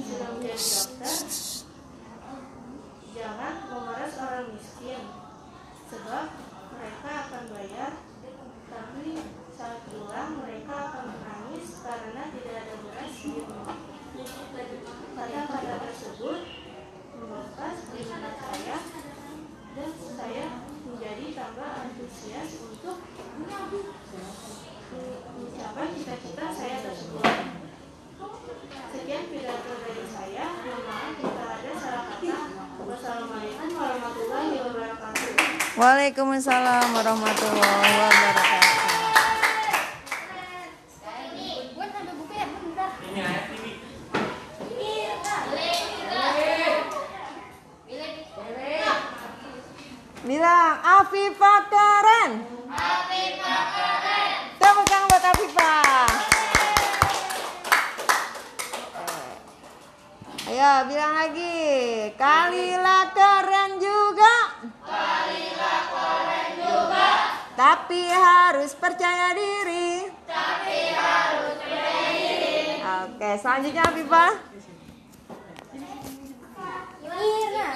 sudah menjadi dokter jangan memeras orang miskin sebab mereka akan bayar. Tapi saat pulang mereka akan menangis karena tidak ada beras di rumah. Kata-kata tersebut membekas di benak saya dan saya menjadi tambah antusias untuk mencapai cita-cita saya tersebut. Sekian pidato dari saya. Mohon maaf jika ada salah kata. Wassalamualaikum warahmatullahi wabarakatuh. Waalaikumsalam warahmatullahi wabarakatuh. Bilang Afifah keren. Afifah keren. Tepuk tangan buat Afifah. Ayo bilang lagi. Kalila keren Tapi harus percaya diri. Tapi harus percaya diri. Oke, selanjutnya Viva. Irna.